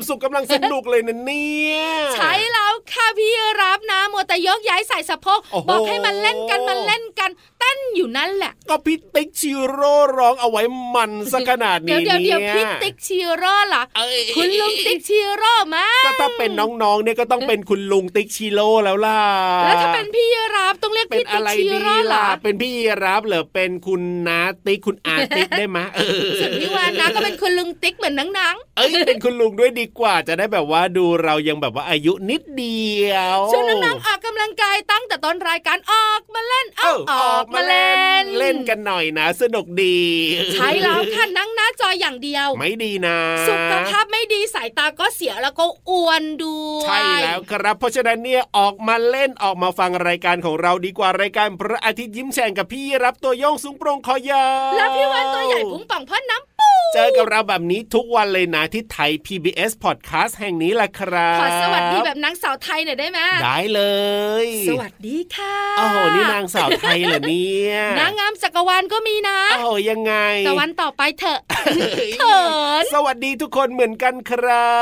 ความสุขกำลังสนุกเลยนะเนี่ยใช่แล้วค่ะพี่รับนะมัวแต่ยักย้ายส่ายสะโพกบอกให้มันเล่นกันมันเล่นกันเต้นอยู่นั่นแหละ ก็พี่ติ๊กชิโร่ร้องเอาไว้มันซะขนาดนี้เดี๋ยวเดี๋ยวพี่ติ๊กชิโร่ล่ะคุณลุงติ๊กชิโร่มา ก็ถ้า เป็นน้องๆเนี่ยก็ต้องเป็นคุณลุงติ๊กชิโร่แล้วล่ะแล้วถ้าเป็นพี่รับต้องเรียกพี่ติ๊กชิโร่ล่ะเป็นพี่รับเหรอเป็นคุณน้าติ๊กคุณอาติ๊กได้ไหมส่วนพี่วานนะก็เป็นคุณลุงติ๊กเหมือนนังๆเอ้ยเป็นคุณลุงด้วยดีกว่าจะได้แบบว่าดูเรายังแบบว่าอายุนิดเดียวชวนน้องๆออกกำลังกายตั้งแต่ตอนรายการออกมาเล่นเอาออกมาเล่น เล่นกันหน่อยนะ สนุกดี ใช่แล้วค่ะนั่งหน้าจออย่างเดียว ไม่ดีนะ สุขภาพไม่ดีสายตาก็เสียแล้วก็อ้วนดูใช่แล้วครับ เพราะฉะนั้นเนี่ยออกมาเล่นออกมาฟังรายการของเราดีกว่ารายการพระอาทิตย์ยิ้มแฉ่งกับพี่รับตัวโยงสูงโปร่งคอยาวแล้วพี่วันตัวใหญ่พุงป่องพ่อน้ำปู เจอกับเราแบบนี้ทุกวันเลยนะที่ไทย PBS Podcast แห่งนี้แหละครับ ขอสวัสดีแบบนางสาวไทยหน่อยได้ไหมได้เลย สวัสดีค่ะโอ้โหนี่นางสาวไทยเหรอเนี่ยนางงามจักรวาลก็มีนะโอ้โหยังไงแต่วันต่อไปเถอะเขินสวัสดีทุกคนเหมือนกันครั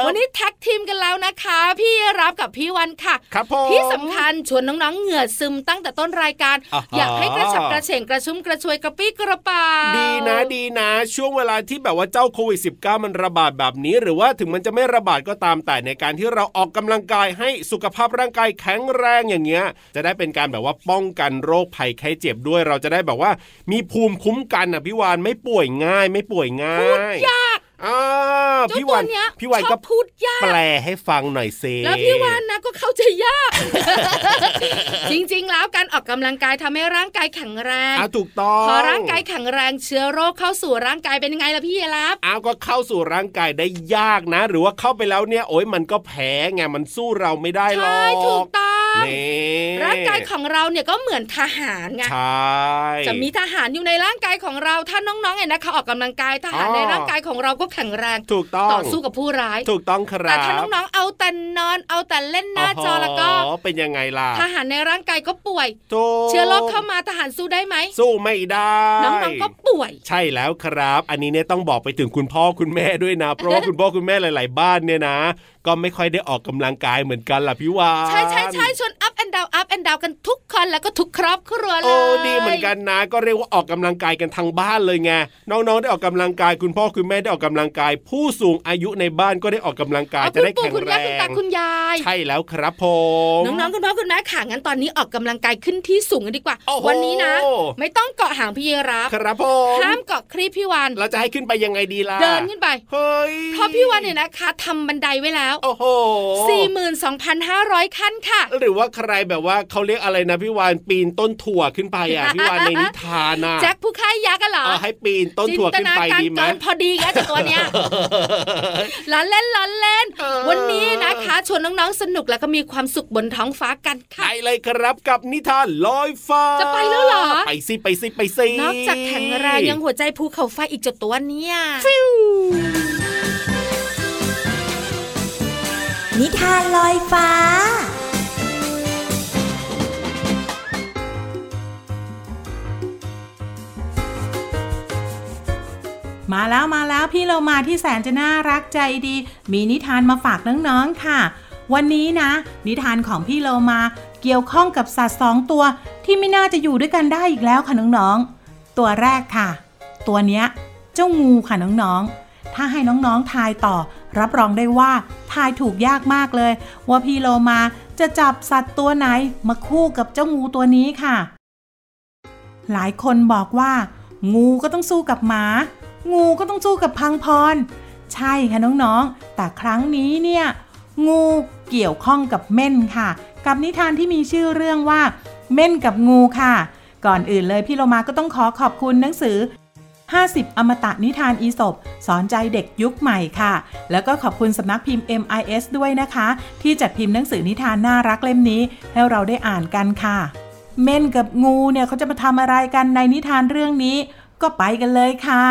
บ วันนี้แท็กทีมกันแล้วนะคะ พี่รับกับพี่วันค่ะครับผมที่สำคัญชวนน้องๆเหงื่อซึมตั้งแต่ต้นรายการอ่าฮะอยากให้กระฉับกระเฉงกระชุ่มกระชวยกระปี้กระเป๋าดีนะดีนะช่ช่วงเวลาที่แบบว่าเจ้าโควิด -19 มันระบาดแบบนี้ หรือว่าถึงมันจะไม่ระบาดก็ตามแต่ในการที่เราออกกำลังกายให้สุขภาพร่างกายแข็งแรงอย่างเงี้ย จะได้เป็นการแบบว่าป้องกันโรคภัยไข้เจ็บด้วย เราจะได้แบบว่า มีภูมิคุ้มกันอะพี่วานไม่ป่วยง่าย ไม่ป่วยง่ายพูดยาก อ่าเจ้าพี่ตัววานเนี้ยพี่วานชอบก็พูดยากแปลให้ฟังหน่อยเซแล้วพี่วานนะก็เข้าใจยาก จริงๆ แล้วการออกกำลังกายทำให้ร่างกายแข็งแรงอะถูกต้องพอร่างกายแข็งแรงเชื้อโรคเข้าสู่ร่างกายเป็นยังไงล่ะพี่เยลับอ้าวก็เข้าสู่ร่างกายได้ยากนะ หรือว่าเข้าไปแล้วเนี่ยโอ้ยมันก็แพ้ไงมันสู้เราไม่ได้หรอกใช่ถูกต้องนี่ ร่างกายของเราเนี่ยก็เหมือนทหารไงใช่จะมีทหารอยู่ในร่างกายของเราถ้าน้องๆเนี่ยนะคะออกกำลังกายทหารอ๋อในร่างกายของเราก็แข็งแรงถูกต้องต่อสู้กับผู้ร้าย ถูกต้องครับแต่ถ้าน้องๆเอาแต่นอนเอาแต่เล่นหน้าจอแล้วก็อ๋อเป็นยังไงล่ะทหารในร่างกายก็ป่วยถูกเชื้อโรคเข้ามาทหารสู้ได้ไหมสู้ไม่ได้น้องๆก็ป่วย ใช่แล้วครับ อันนี้เนี่ยต้องบอกไปถึงคุณพ่อคุณแม่ด้วยนะ เพราะว่าคุณพ่อคุณแม่หลาย ๆ บ้านเนี่ยนะก็ไม่ค่อยได้ออกกำลังกายเหมือนกันล่ะพี่วานใช่ใช่ใช่ชวน up and down up and down กันทุกคนแล้วก็ทุกครอบครัวเลยโอ้ดีเหมือนกันนะ ก็เรียกว่าออกกำลังกายกันทั้งบ้านเลยไงน้องๆได้ออกกำลังกายคุณพ่อคุณแม่ได้ออกกำลังกาย ผู้สูงอายุในบ้านก็ได้ออกกำลังกายเอาจะคุณได้ปู่แข็งคุณแรย่าคุณตางคุณยายใช่แล้วครับผมน้องๆคุณพ่อคุณแม่ขางั้นตอนนี้ออกกำลังกายขึ้นที่สูงกันดีกว่าโอ้โหวันนี้นะ ไม่ต้องเกาะหางพี่เยรับครับผมห้ามเกาะครีบพี่วันเราจะให้ขึ้นไปยังไงดีล่ะเดินขึ้นไปเฮ้ยเพราะพี่วันเนี่ยนะคะทำบันไดไว้แล้วโอ้โห42,500ขั้นค่ะ หรือว่าใครแบบว่าเขาเรียกอะไรนะพี่วานปีนต้นถั่วขึ้นไปอะพี่วานในนิทานน่ะแจ็คผู้ค่ายยักษ์กันเหรอเอาให้ปีนต้นถั่วขึ้นไปจินตนาการดีไหมเกินพอดีแค่จากตัวเนี้ยล้อเล่นล้อเล่นเออวันนี้นะคะชวนน้องๆสนุกแล้วก็มีความสุขบนท้องฟ้ากันค่ะไปเลยครับกับนิทานลอยฟ้า จะไปแล้วเหรอ ไปสิไปสิไปสินอกจากแข็งแรงยังหัวใจภูเขาไฟอีกจุดตัวเนี่ย นิทานลอยฟ้า มาแล้วมาแล้วพี่เรามาที่แสนจะน่ารักใจดี มีนิทานมาฝากน้องๆค่ะ วันนี้นะ นิทานของพี่เรามาเกี่ยวข้องกับสัตว์สองตัวที่ไม่น่าจะอยู่ด้วยกันได้อีกแล้วค่ะน้องๆ ตัวแรกค่ะ ตัวเนี้ย เจ้างูค่ะน้องๆ ถ้าให้น้องๆทายต่อ รับรองได้ว่าทายถูกยากมากเลย ว่าพี่โลมาจะจับสัตว์ตัวไหนมาคู่กับเจ้างูตัวนี้ค่ะ หลายคนบอกว่า งูก็ต้องสู้กับหมา งูก็ต้องสู้กับพังพร ใช่ค่ะน้องๆ แต่ครั้งนี้เนี่ย งูเกี่ยวข้องกับเม่นค่ะ กับนิทานที่มีชื่อเรื่องว่า เม่นกับงูค่ะ ก่อนอื่นเลยพี่โลมาก็ต้องขอขอบคุณหนังสือ 50 อมตะนิทานอีสบสอนใจเด็กยุคใหม่ค่ะ แล้วก็ขอบคุณสำนักพิมพ์ MIS ด้วยนะคะ ที่จัดพิมพ์หนังสือนิทานน่ารักเล่มนี้ ให้เราได้อ่านกันค่ะ เม่นกับงูเนี่ยเขาจะมาทำอะไรกันในนิทานเรื่องนี้ ก็ไปกันเลยค่ะ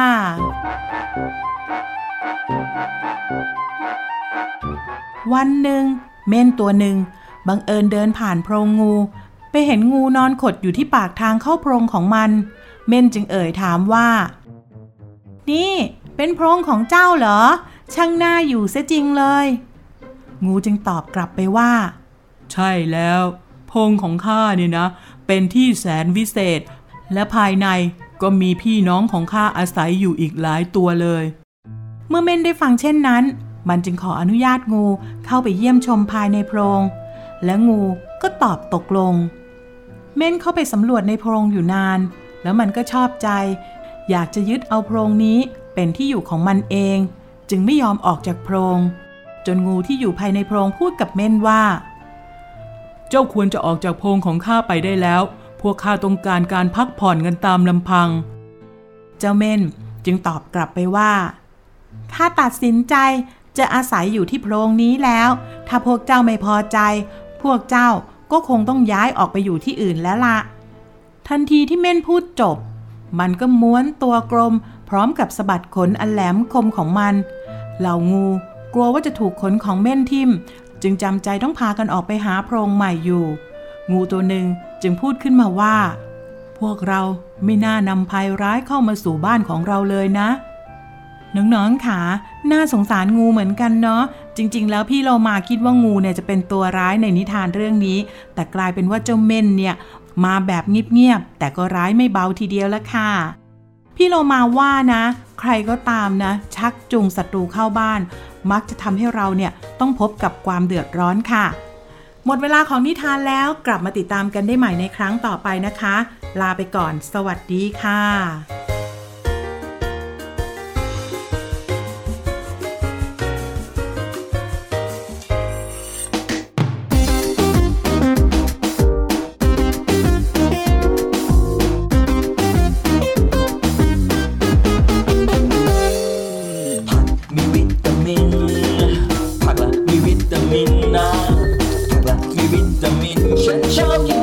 วันหนึ่ง เม่นตัวหนึ่งบังเอิญเดินผ่านโพรงงู ไปเห็นงูนอนขดอยู่ที่ปากทางเข้าโพรงของมัน เม่นจึงเอ่ยถามว่า นี่เป็นโพรงของเจ้าเหรอ ช่างน่าอยู่เสียจริงเลย งูจึงตอบกลับไปว่า ใช่แล้ว โพรงของข้าเนี่ยนะ เป็นที่แสนวิเศษ และภายในก็มีพี่น้องของข้าอาศัยอยู่อีกหลายตัวเลย เมื่อเม่นได้ฟังเช่นนั้น มันจึงขออนุญาตงูเข้าไปเยี่ยมชมภายในโพรง และงูก็ตอบตกลง เม่นเข้าไปสำรวจในโพรงอยู่นาน แล้วมันก็ชอบใจ อยากจะยึดเอาโพรงนี้เป็นที่อยู่ของมันเอง จึงไม่ยอมออกจากโพรง จนงูที่อยู่ภายในโพรงพูดกับเม่นว่า เจ้าควรจะออกจากโพรงของข้าไปได้แล้ว พวกข้าต้องการการพักผ่อนกันตามลำพัง เจ้าเม่นจึงตอบกลับไปว่าข้าตัดสินใจจะอาศัยอยู่ที่โพรงนี้แล้ว ถ้าพวกเจ้าไม่พอใจ พวกเจ้าก็คงต้องย้ายออกไปอยู่ที่อื่นแล้วละทันทีที่เม่นพูดจบ มันก็ม้วนตัวกลม พร้อมกับสะบัดขนอันแหลมคมของมัน เหล่างูกลัวว่าจะถูกขนของเม่นทิ่ม จึงจำใจต้องพากันออกไปหาโพรงใหม่อยู่ งูตัวหนึ่งจึงพูดขึ้นมาว่า พวกเราไม่น่านำภัยร้ายเข้ามาสู่บ้านของเราเลยนะน้องๆค่ะน่าสงสารงูเหมือนกันเนาะ จริง ๆ แล้วพี่เรามาคิดว่างูเนี่ยจะเป็นตัวร้ายในนิทานเรื่องนี้ แต่กลายเป็นว่าเจ้าเม่นเนี่ย มาแบบเงียบๆแต่ก็ร้ายไม่เบาทีเดียวละค่ะ พี่เรามาว่านะ ใครก็ตามนะ ชักจูงศัตรูเข้าบ้าน มักจะทำให้เราเนี่ยต้องพบกับความเดือดร้อนค่ะ หมดเวลาของนิทานแล้วกลับมาติดตามกันได้ใหม่ในครั้งต่อไปนะคะ ลาไปก่อน สวัสดีค่ะ มิ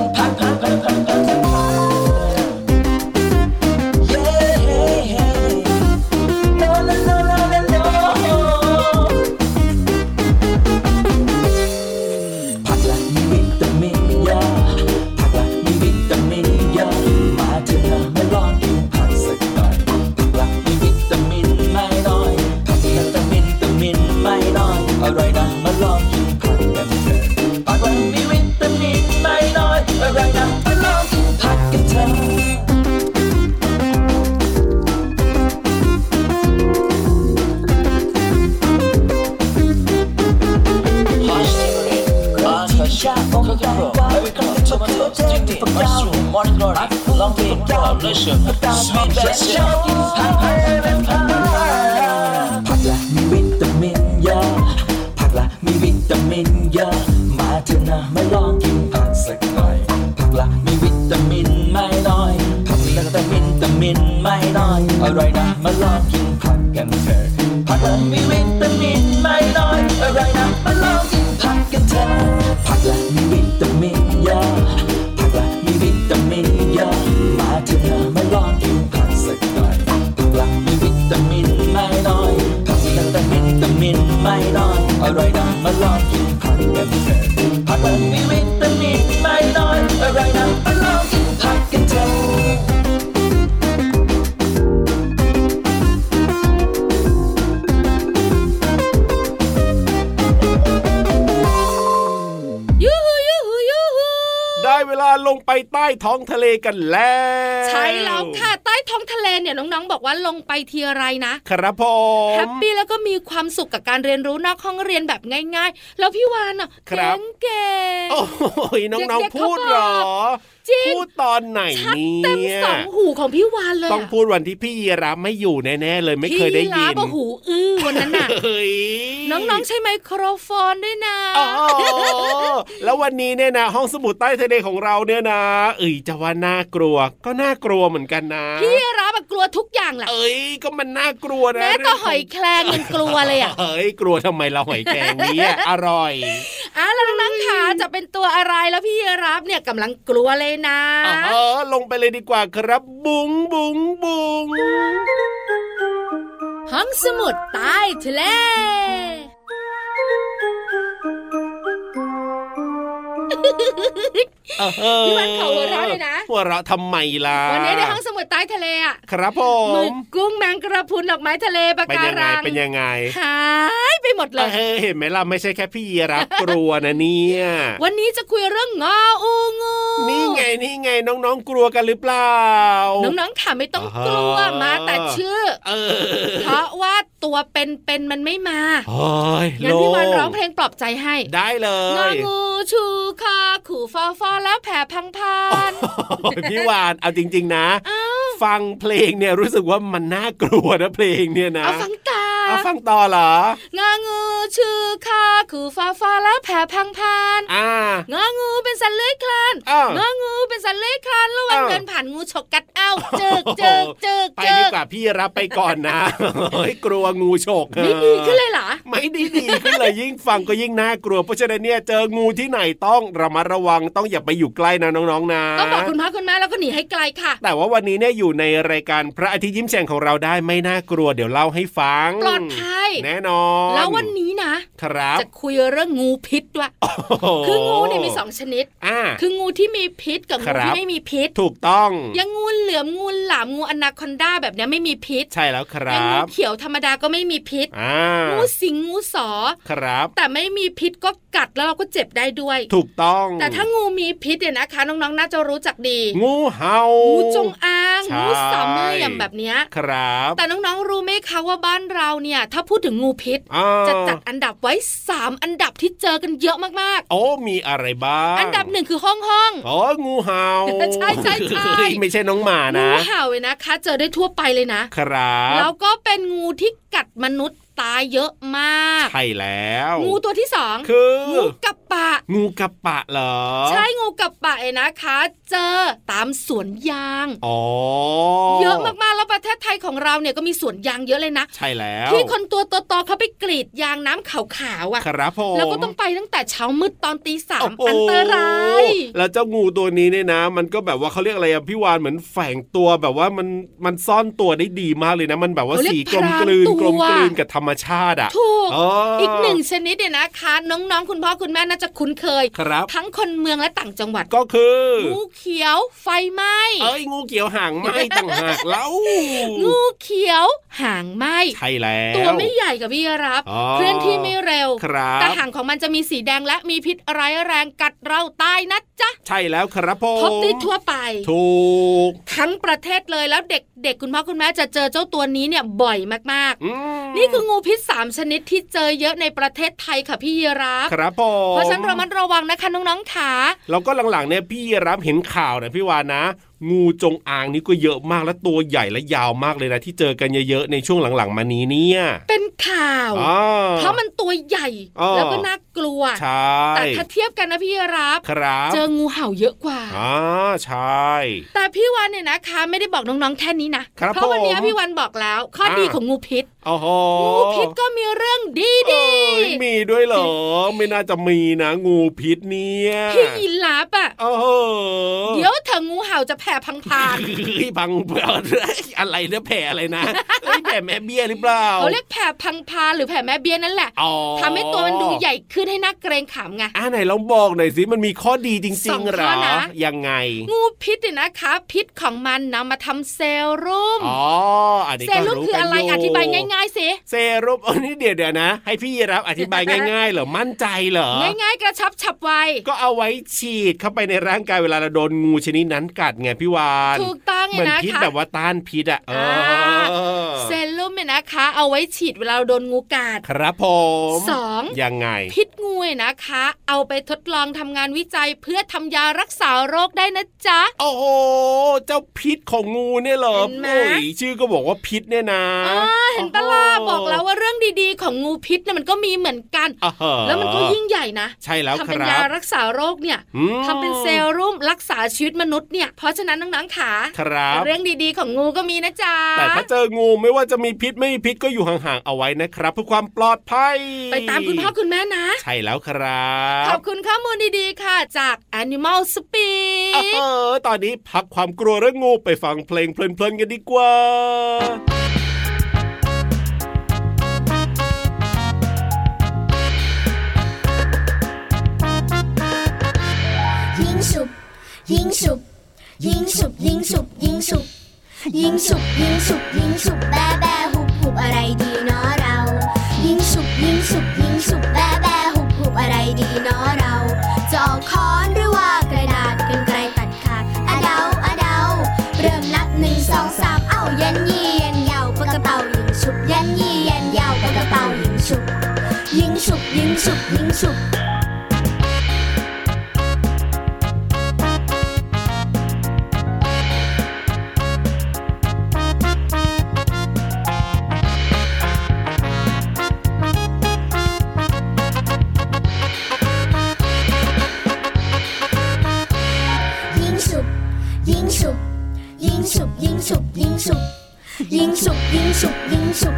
ผักละมีวิตามินเยอะผักละมีวิตามินเยอะมาเถอะนะมาลองกินผักสักหน่อยผักละมีวิตามินไม่น้อยผักละแต่วิตามินไม่น้อยอร่อยนะมาลองกินผักกันเถอะผักละมีวิตามินไม่น้อยอร่อยนะมาลองกินผักกันเถอะผักละมี อร่อยนะมาลองกินผักกันเถอะผักละมีวิตามินไม่น้อยอร่อยนะมาลอง ได้เวลาลงไปใต้ท้องทะเลกันแล้ว ใช่แล้วค่ะ ใต้ท้องทะเลเนี่ยน้องๆ บอกว่าลงไปทีไรนะ ครับผมแฮปปี้แล้วก็มีความสุขกับการเรียนรู้นอกห้องเรียนแบบง่าย ๆ แล้วพี่วานอะครับเก่งโอ้ยน้องเด็กๆๆพูดเหรอเขาบอก จริงพูดตอนไหนชัดเนี่เต็มยสองหูของพี่วานเลย ต้องพูดวันที่พี่ยีรับไม่อยู่แน่ๆเลยไม่เคยได้พี่ยิลานบอะหูอื้อวันนั้นน่ะเฮ้ยน้องๆใช้ไมโครโฟนด้วยนะอ๋อแล้ววันนี้เนี่ยนะห้องสมุดใต้ทะเลของเราเนี่ยนะ เอ้ยจะว่าน่ากลัว ก็น่ากลัวเหมือนกันนะพี่รับอะกลัวทุกอย่างแหละเอ้ยก็มันน่ากลัวนะแม้แต่หอยแครงยังกลัวเลยอะเฮ้ยกลัวทำไมเราหอยแครงเนี้อร่อยอะแล้วน้องๆขาจะเป็นตัวอะไรแล้วพี่รับเนี่ยกำลังกลัวเลยนะเออลงไปเลยดีกว่าครับ บุ๋งบุ๋งบุ๋งห้องสมุดใต้ทะเลเออ พี่วันเขาหัวเราะเลยนะ หัวเราะทำไมล่ะ วันนี้ในห้องสมุดใต้ทะเลอะ ครับผหมึมกกุ้งแมงกระพรุนดอกไม้ทะเลปะเป็นกายังไงรัง เป็นยังไง หายไปหมดเลยเออเห็นไหมล่ะไม่ใช่แค่พี่ยีรับกลัวนะเนี่ย วันนี้จะคุยเรื่องงออูงูนี่ไงนี่ไงน้องๆกลัวกันหรือเปล่า น้องๆค่ะไม่ต้องกลัวอ่าฮะมาแต่ชื่อเออเพราะว่าตัวเป็นๆมันไม่มาโอ้ยงั้นพี่วันร้องเพลงปลอบใจให้ ได้เลงอยงูชูคาขู่ฟอฟอแล้วแผ่พังพานโอ้ยพี่วานเอาจริง ๆ นะเอ้าฟังเพลงเนี่ยรู้สึกว่ามันน่ากลัวนะเพลงเนี่ยนะ เอาฟังตา เอาฟังต่อเหรององูชื่อคาขู่ฟอฟอแล้วแผ่พังพานอ่างองูเป็นสัตว์เลื้อยคลานอ้าวงองูเป็นสัตว์เลื้อยคลานระวังอ้าวเดินผ่านงูฉกกัดเอากจึกจึกจึกไปจึดีกกว่าพี่รับไปก่อนนะเฮ้ยกลัวงูฉกไม่ดีขึ้นเลยเหรอไม่ดีดีขึ้นเลยยิ่งฟังก็ยิ่งน่ากลัวเพราะฉะนั้นเนี่ยเจองูที่ไหนต้องระมัดระวังต้องอย่าไปอยู่ใกล้นะน้องๆนะต้องบอกคุณพ่อคุณแม่แล้วก็หนีให้ไกลค่ะ แต่ว่าวันนี้เนี่ยอยู่ในรายการพระอาทิตย์ยิ้มแฉ่งของเราได้ไม่น่ากลัวเดี๋ยวเล่าให้ฟังปลอดภัยแน่นอน แล้ววันนี้นะครับจะคุยเรื่องงูพิษด้วยโอ้โหคืองูเนี่ยมีสองชนิดอ่าคืองูที่มีพิษกับคงูรับที่ไม่มีพิษ ถูกต้องอย่างงูเหลือมงูหลามงูอนาคอนดาแบบเนี้ยไม่มีพิษ ใช่แล้วคอรัย่างงูบเขียวธรรมดาก็ไม่มีพิษอ่างูสิงงูสอครับ แต่ไม่มีพิษก็กัดแล้วเราก็เจ็บได้ด้วย ถูกต้อง แต่ถ้างูมีพิษเนี่ยนะคะน้องๆน่าจะรู้จักดี งูเห่างูจงอางใช่งูสามเหลี่ยมแบบเนี้ยครับ แต่น้องๆรู้ไหมคะว่าบ้านเราเนี่ยถ้าพูดถึงงูพิษอ่าจะจัดอันดับไว้ 3 อันดับที่เจอกันเยอะมากโอ้มีอะไรบ้างๆอันดับหนึ่งคือห้องห้องโอ้งูเห่าใช่ใช่ใช่เฮ้ยไม่ใช่น้องหมางูนะเห่าเลยนะคะ เจอได้ทั่วไปเลยนะ ครับ แล้วก็เป็นงูที่กัดมนุษย์ ตายเยอะมาก ใช่แล้ว งูตัวที่สองคืองูกับปะ งูกระปะเหรอ ใช่งูกับปะเองนะคะ เจอตามสวนยางอ๋อเยอะมากๆแล้วประเทศไทยของเราเนี่ยก็มีสวนยางเยอะเลยนะ ใช่แล้ว ที่คนตัวโตๆเขาไปกรีดยางน้ำขาวๆอะครับผมแล้วก็ต้องไปตั้งแต่เช้ามืดตอนตีสามโโหอันตรายแล้วเจ้างูตัวนี้เนี่ยนะ มันก็แบบว่าเขาเรียกอะไรอะพี่วานเหมือนแฝงตัวแบบว่ามันมันซ่อนตัวได้ดีมากเลยนะ มันแบบว่าเขาเรียกสีกลมกลืนพรางตัวกลมกลืนกับธรรมชาติอะถูกอ๋ออีอีกหนึ่งชนิดเนี่ยนะคะน้องๆ คุณพ่อคุณแม่น่าจะคุ้นเคยครับทั้งคนเมืองและต่างจังหวัดก็คืองูเขียวไฟไหม้เอ้ยงูเขียวหางไหมต่างหากแล้วงูเขียวหางไหม้ใช่แล้วตัวไม่ใหญ่กับพี่รับอ๋อเคลื่อนที่ไม่เร็วครับแต่หางของมันจะมีสีแดงและมีพิษร้ายแรงกัดเราตายนะจ๊ะ ใช่แล้วครับผมพบได้ทั่วไป ถูก ทั้งประเทศเลยแล้วเด็ก ๆ คุณพ่อคุณแม่จะเจอเจ้าตัวนี้เนี่ยบ่อยมากอืมๆนี่คืองูพิษสามชนิดที่เจอเยอะในประเทศไทยค่ะพี่ยีรับครับผมเพราะฉะนั้นระมัดระวังนะคะน้องๆขาแล้วก็หลังๆเนี่ยพี่รับเห็นข่าวนะพี่วานนะงูจงอางนี่ก็เยอะมากและตัวใหญ่และยาวมากเลยนะที่เจอกันเยอะๆในช่วงหลังๆ มานี้เนี่ย เป็นข่าวอ๋อเพราะมันตัว ใหญ่อ๋อแล้วก็น่ากลัวใช่แต่ถ้าเทียบกันนะพี่รับครับเจองูเห่าเยอะกว่าอ่าใช่ แต่พี่วันเนี่ยนะคะ ไม่ได้บอกน้องๆแค่นี้นะครับเพราะวันนี้ผมพี่วันบอกแล้ว ข้อดีอ่าของงูพิษ โอ้โหงูพิษก็มีเรื่องดีเอ้ดียมีด้วยเหรอ ไม่น่าจะมีนะงูพิษเนี่ยพี่ยีราฟอะโอ้โหเดี๋ยวเถอะงูเห่าจะแผ่พังพานเฮ้ยพังเปล่าอะไรเนี่ยแผลอะไรนะเฮ้ยแผลแม่เบี้ยหรือเปล่าเขาเรียกแผ่พังพานหรือแผ่แม่เบี้ยนั่นแหละอ๋อทำให้ตัวมันดูใหญ่ขึ้นให้น่าเกรงขามไงอ่าไหนลองบอกหน่อยสิมันมีข้อดีจสริองงๆเหรข้ออนะยังไง งูพิษเนี่ยนะคะ พิษของมันนำมาทำเซรุ่มอ๋ออันนี้เซก็รุ่มรู้คือกันอะไรอยู่อธิบายง่ายๆสิเซรุ่มอันนี้เดี๋ยวเดี๋ยวนะ ให้พี่รับอธิบายง่ายๆเหรอมั่นใจเหรอง่ายๆ กระชับฉับไวก็เอาไว้ฉีดเข้าไปในร่างกายเวลาเราโดนงูชนิดนั้นกัดไงพี่วานถูกต้องเหมือนนะพิษคะแบบว่าต้านพิษอะเออเซรุ่ม เนี่ยนะคะ เอาไว้ฉีดเวลาโดนงูกัดครับผมสองยังไง พิษงูนะคะ เอาไปทดลองทำงานวิจัยเพื่อทำยารักษาโรคได้นะจ๊ะ โอ้โหเจ้าพิษของงูเนี่ยเหรอเห็นไหมโอ้ยชื่อก็บอกว่าพิษเนี่ยนะเห็นปะล่ะบอกแล้วว่าเรื่องดีๆ ของงูพิษเนี่ยมันก็มีเหมือนกันแล้วมันก็ยิ่งใหญ่นะใช่แล้วทำเป็นยารักษาโรคเนี่ยทำเป็นเซรุ่มรักษาชีวิตมนุษย์เนี่ยเพราะฉะนั้นน้องๆขาครับเรื่องดีๆของงูก็มีนะจ๊ะแต่ถ้าเจองูไม่ว่าจะมีพิษไม่มีพิษก็อยู่ห่างๆเอาไว้นะครับ เพื่อความปลอดภัย ไปตามคุณพ่อคุณแม่นะ ใช่แล้วครัขบอบคุณข้อมูลดีๆค่ะ จาก Animal เอ Speak อตอนนี้พักความกลัวเรื่องงูไปฟังเพลงเพลินๆกันดีกว่ายิงฉุบยิงฉุบยิงฉุบยิงฉุบยิงฉุบยิงฉุบยิงฉุบยิงฉุบแบแบ 英雄英雄英雄英雄英雄英雄英雄英雄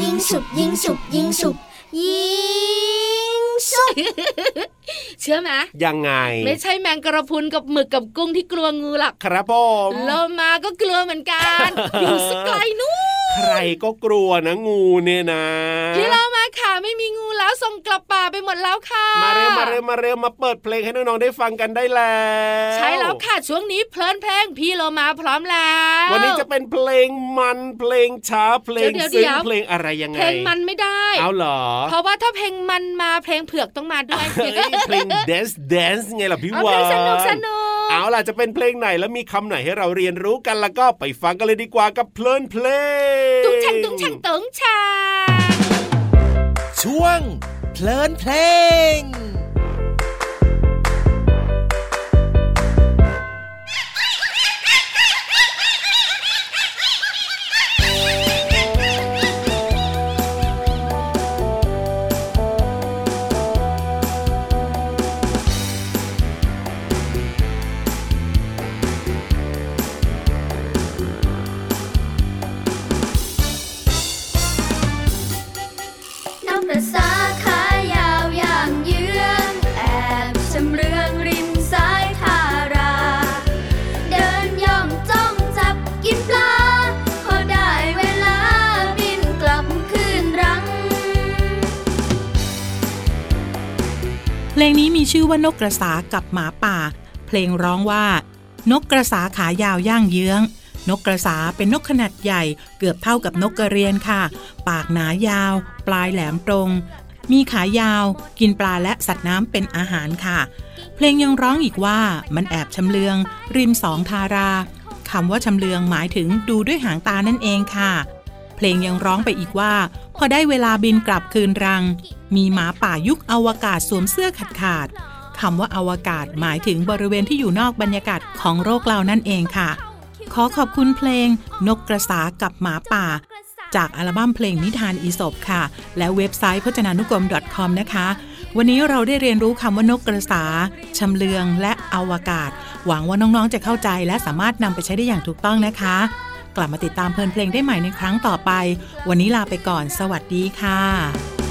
ยิงฉุบยิงฉุบยิงฉุบยิงฉุบเชื่อไหมยังไง ไม่ใช่แมงกระพรุนกับหมึกกับกุ้งที่กลัวงูหรอกครับผมโลมาก็กลัวเหมือนกัน อยู่สกไกลนู้นใครก็กลัวนะงูเนี่ยนะพี่เรามา ค่ะ ไม่มีงูแล้วส่งกลับป่าไปหมดแล้วค่ะ มาเร็วมาเร็วมาเร็วมาเปิดเพลงให้น้องๆได้ฟังกันได้แล้ว ใช่แล้วค่ะช่วงนี้เพลินเพลงพี่โลมาพร้อมแล้ว วันนี้จะเป็นเพลงมันเพลงช้าเพลงเดี๋ยวซึ้งเดี๋ยวเพลงอะไรยังไงเพลงมันไม่ได้เอาเหรอ เพราะว่าถ้าเพลงมันมาเพลงเผือกต้องมาด้วยเฮ้ยเพลง dance dance ไงล่ะพี่เอาวาเพลงนสนุกสนุกเอาล่ะจะเป็นเพลงไหนแล้วมีคำไหนให้เราเรียนรู้กันแล้วก็ไปฟังกันเลยดีกว่ากับเพลินเพลงตุ้งชังตุ้งชังตุ้งชาง ช่วง เพลินเพลง ว่านกกระสากับหมาป่า เพลงร้องว่า นกกระสาขายาวย่างเยื้อง นกกระสาเป็นนกขนาดใหญ่เกือบเท่ากับนกกระเรียนค่ะ ปากหนายาว ปลายแหลมตรง มีขายาว กินปลาและสัตว์น้ำเป็นอาหารค่ะ เพลงยังร้องอีกว่ามันแอบชำเลือง ริมสองทาราคำว่าชำเลืองหมายถึงดูด้วยหางตานั่นเองค่ะ เพลงยังร้องไปอีกว่า พอได้เวลาบินกลับคืนรัง มีหมาป่ายุคอวกาศสวมเสื้อขาดขาด คำว่าอวกาศหมายถึงบริเวณที่อยู่นอกบรรยากาศของโลกเรานั่นเองค่ะ ขอขอบคุณเพลง นกกระสากับหมาป่า จากอัลบั้มเพลงนิทานอีสบค่ะ และเว็บไซต์พจนานุกรม .com นะคะ วันนี้เราได้เรียนรู้คำว่านกกระสาชำเลืองและอวกาศ หวังว่าน้องๆจะเข้าใจและสามารถนำไปใช้ได้อย่างถูกต้องนะคะ กลับมาติดตามเพลินเพลงได้ใหม่ในครั้งต่อไป วันนี้ลาไปก่อน สวัสดีค่ะ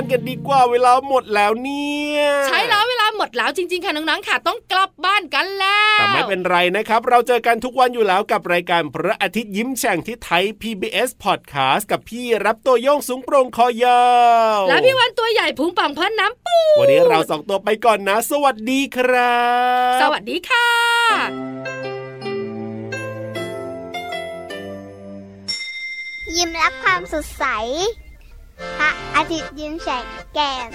านกันดีกว่าเวลาหมดแล้วเนี่ย ใช้แล้วเวลาหมดแล้วจริง ๆ ค่ะน้องๆค่ะต้องกลับบ้านกันแล้วแต่ไม่เป็นไรนะครับ เราเจอกันทุกวันอยู่แล้วกับรายการพระอาทิตย์ยิ้มแฉ่งที่ไทย PBS Podcast กับพี่รับตัวโยงสูงโปร่งคอยาวแล้วพี่วันตัวใหญ่พุงป่องพ่นน้ำปูวันนี้เราสองตัวไปก่อนนะ สวัสดีครับ สวัสดีค่ะยิ้มรับความสดใส 好，阿迪女神，get。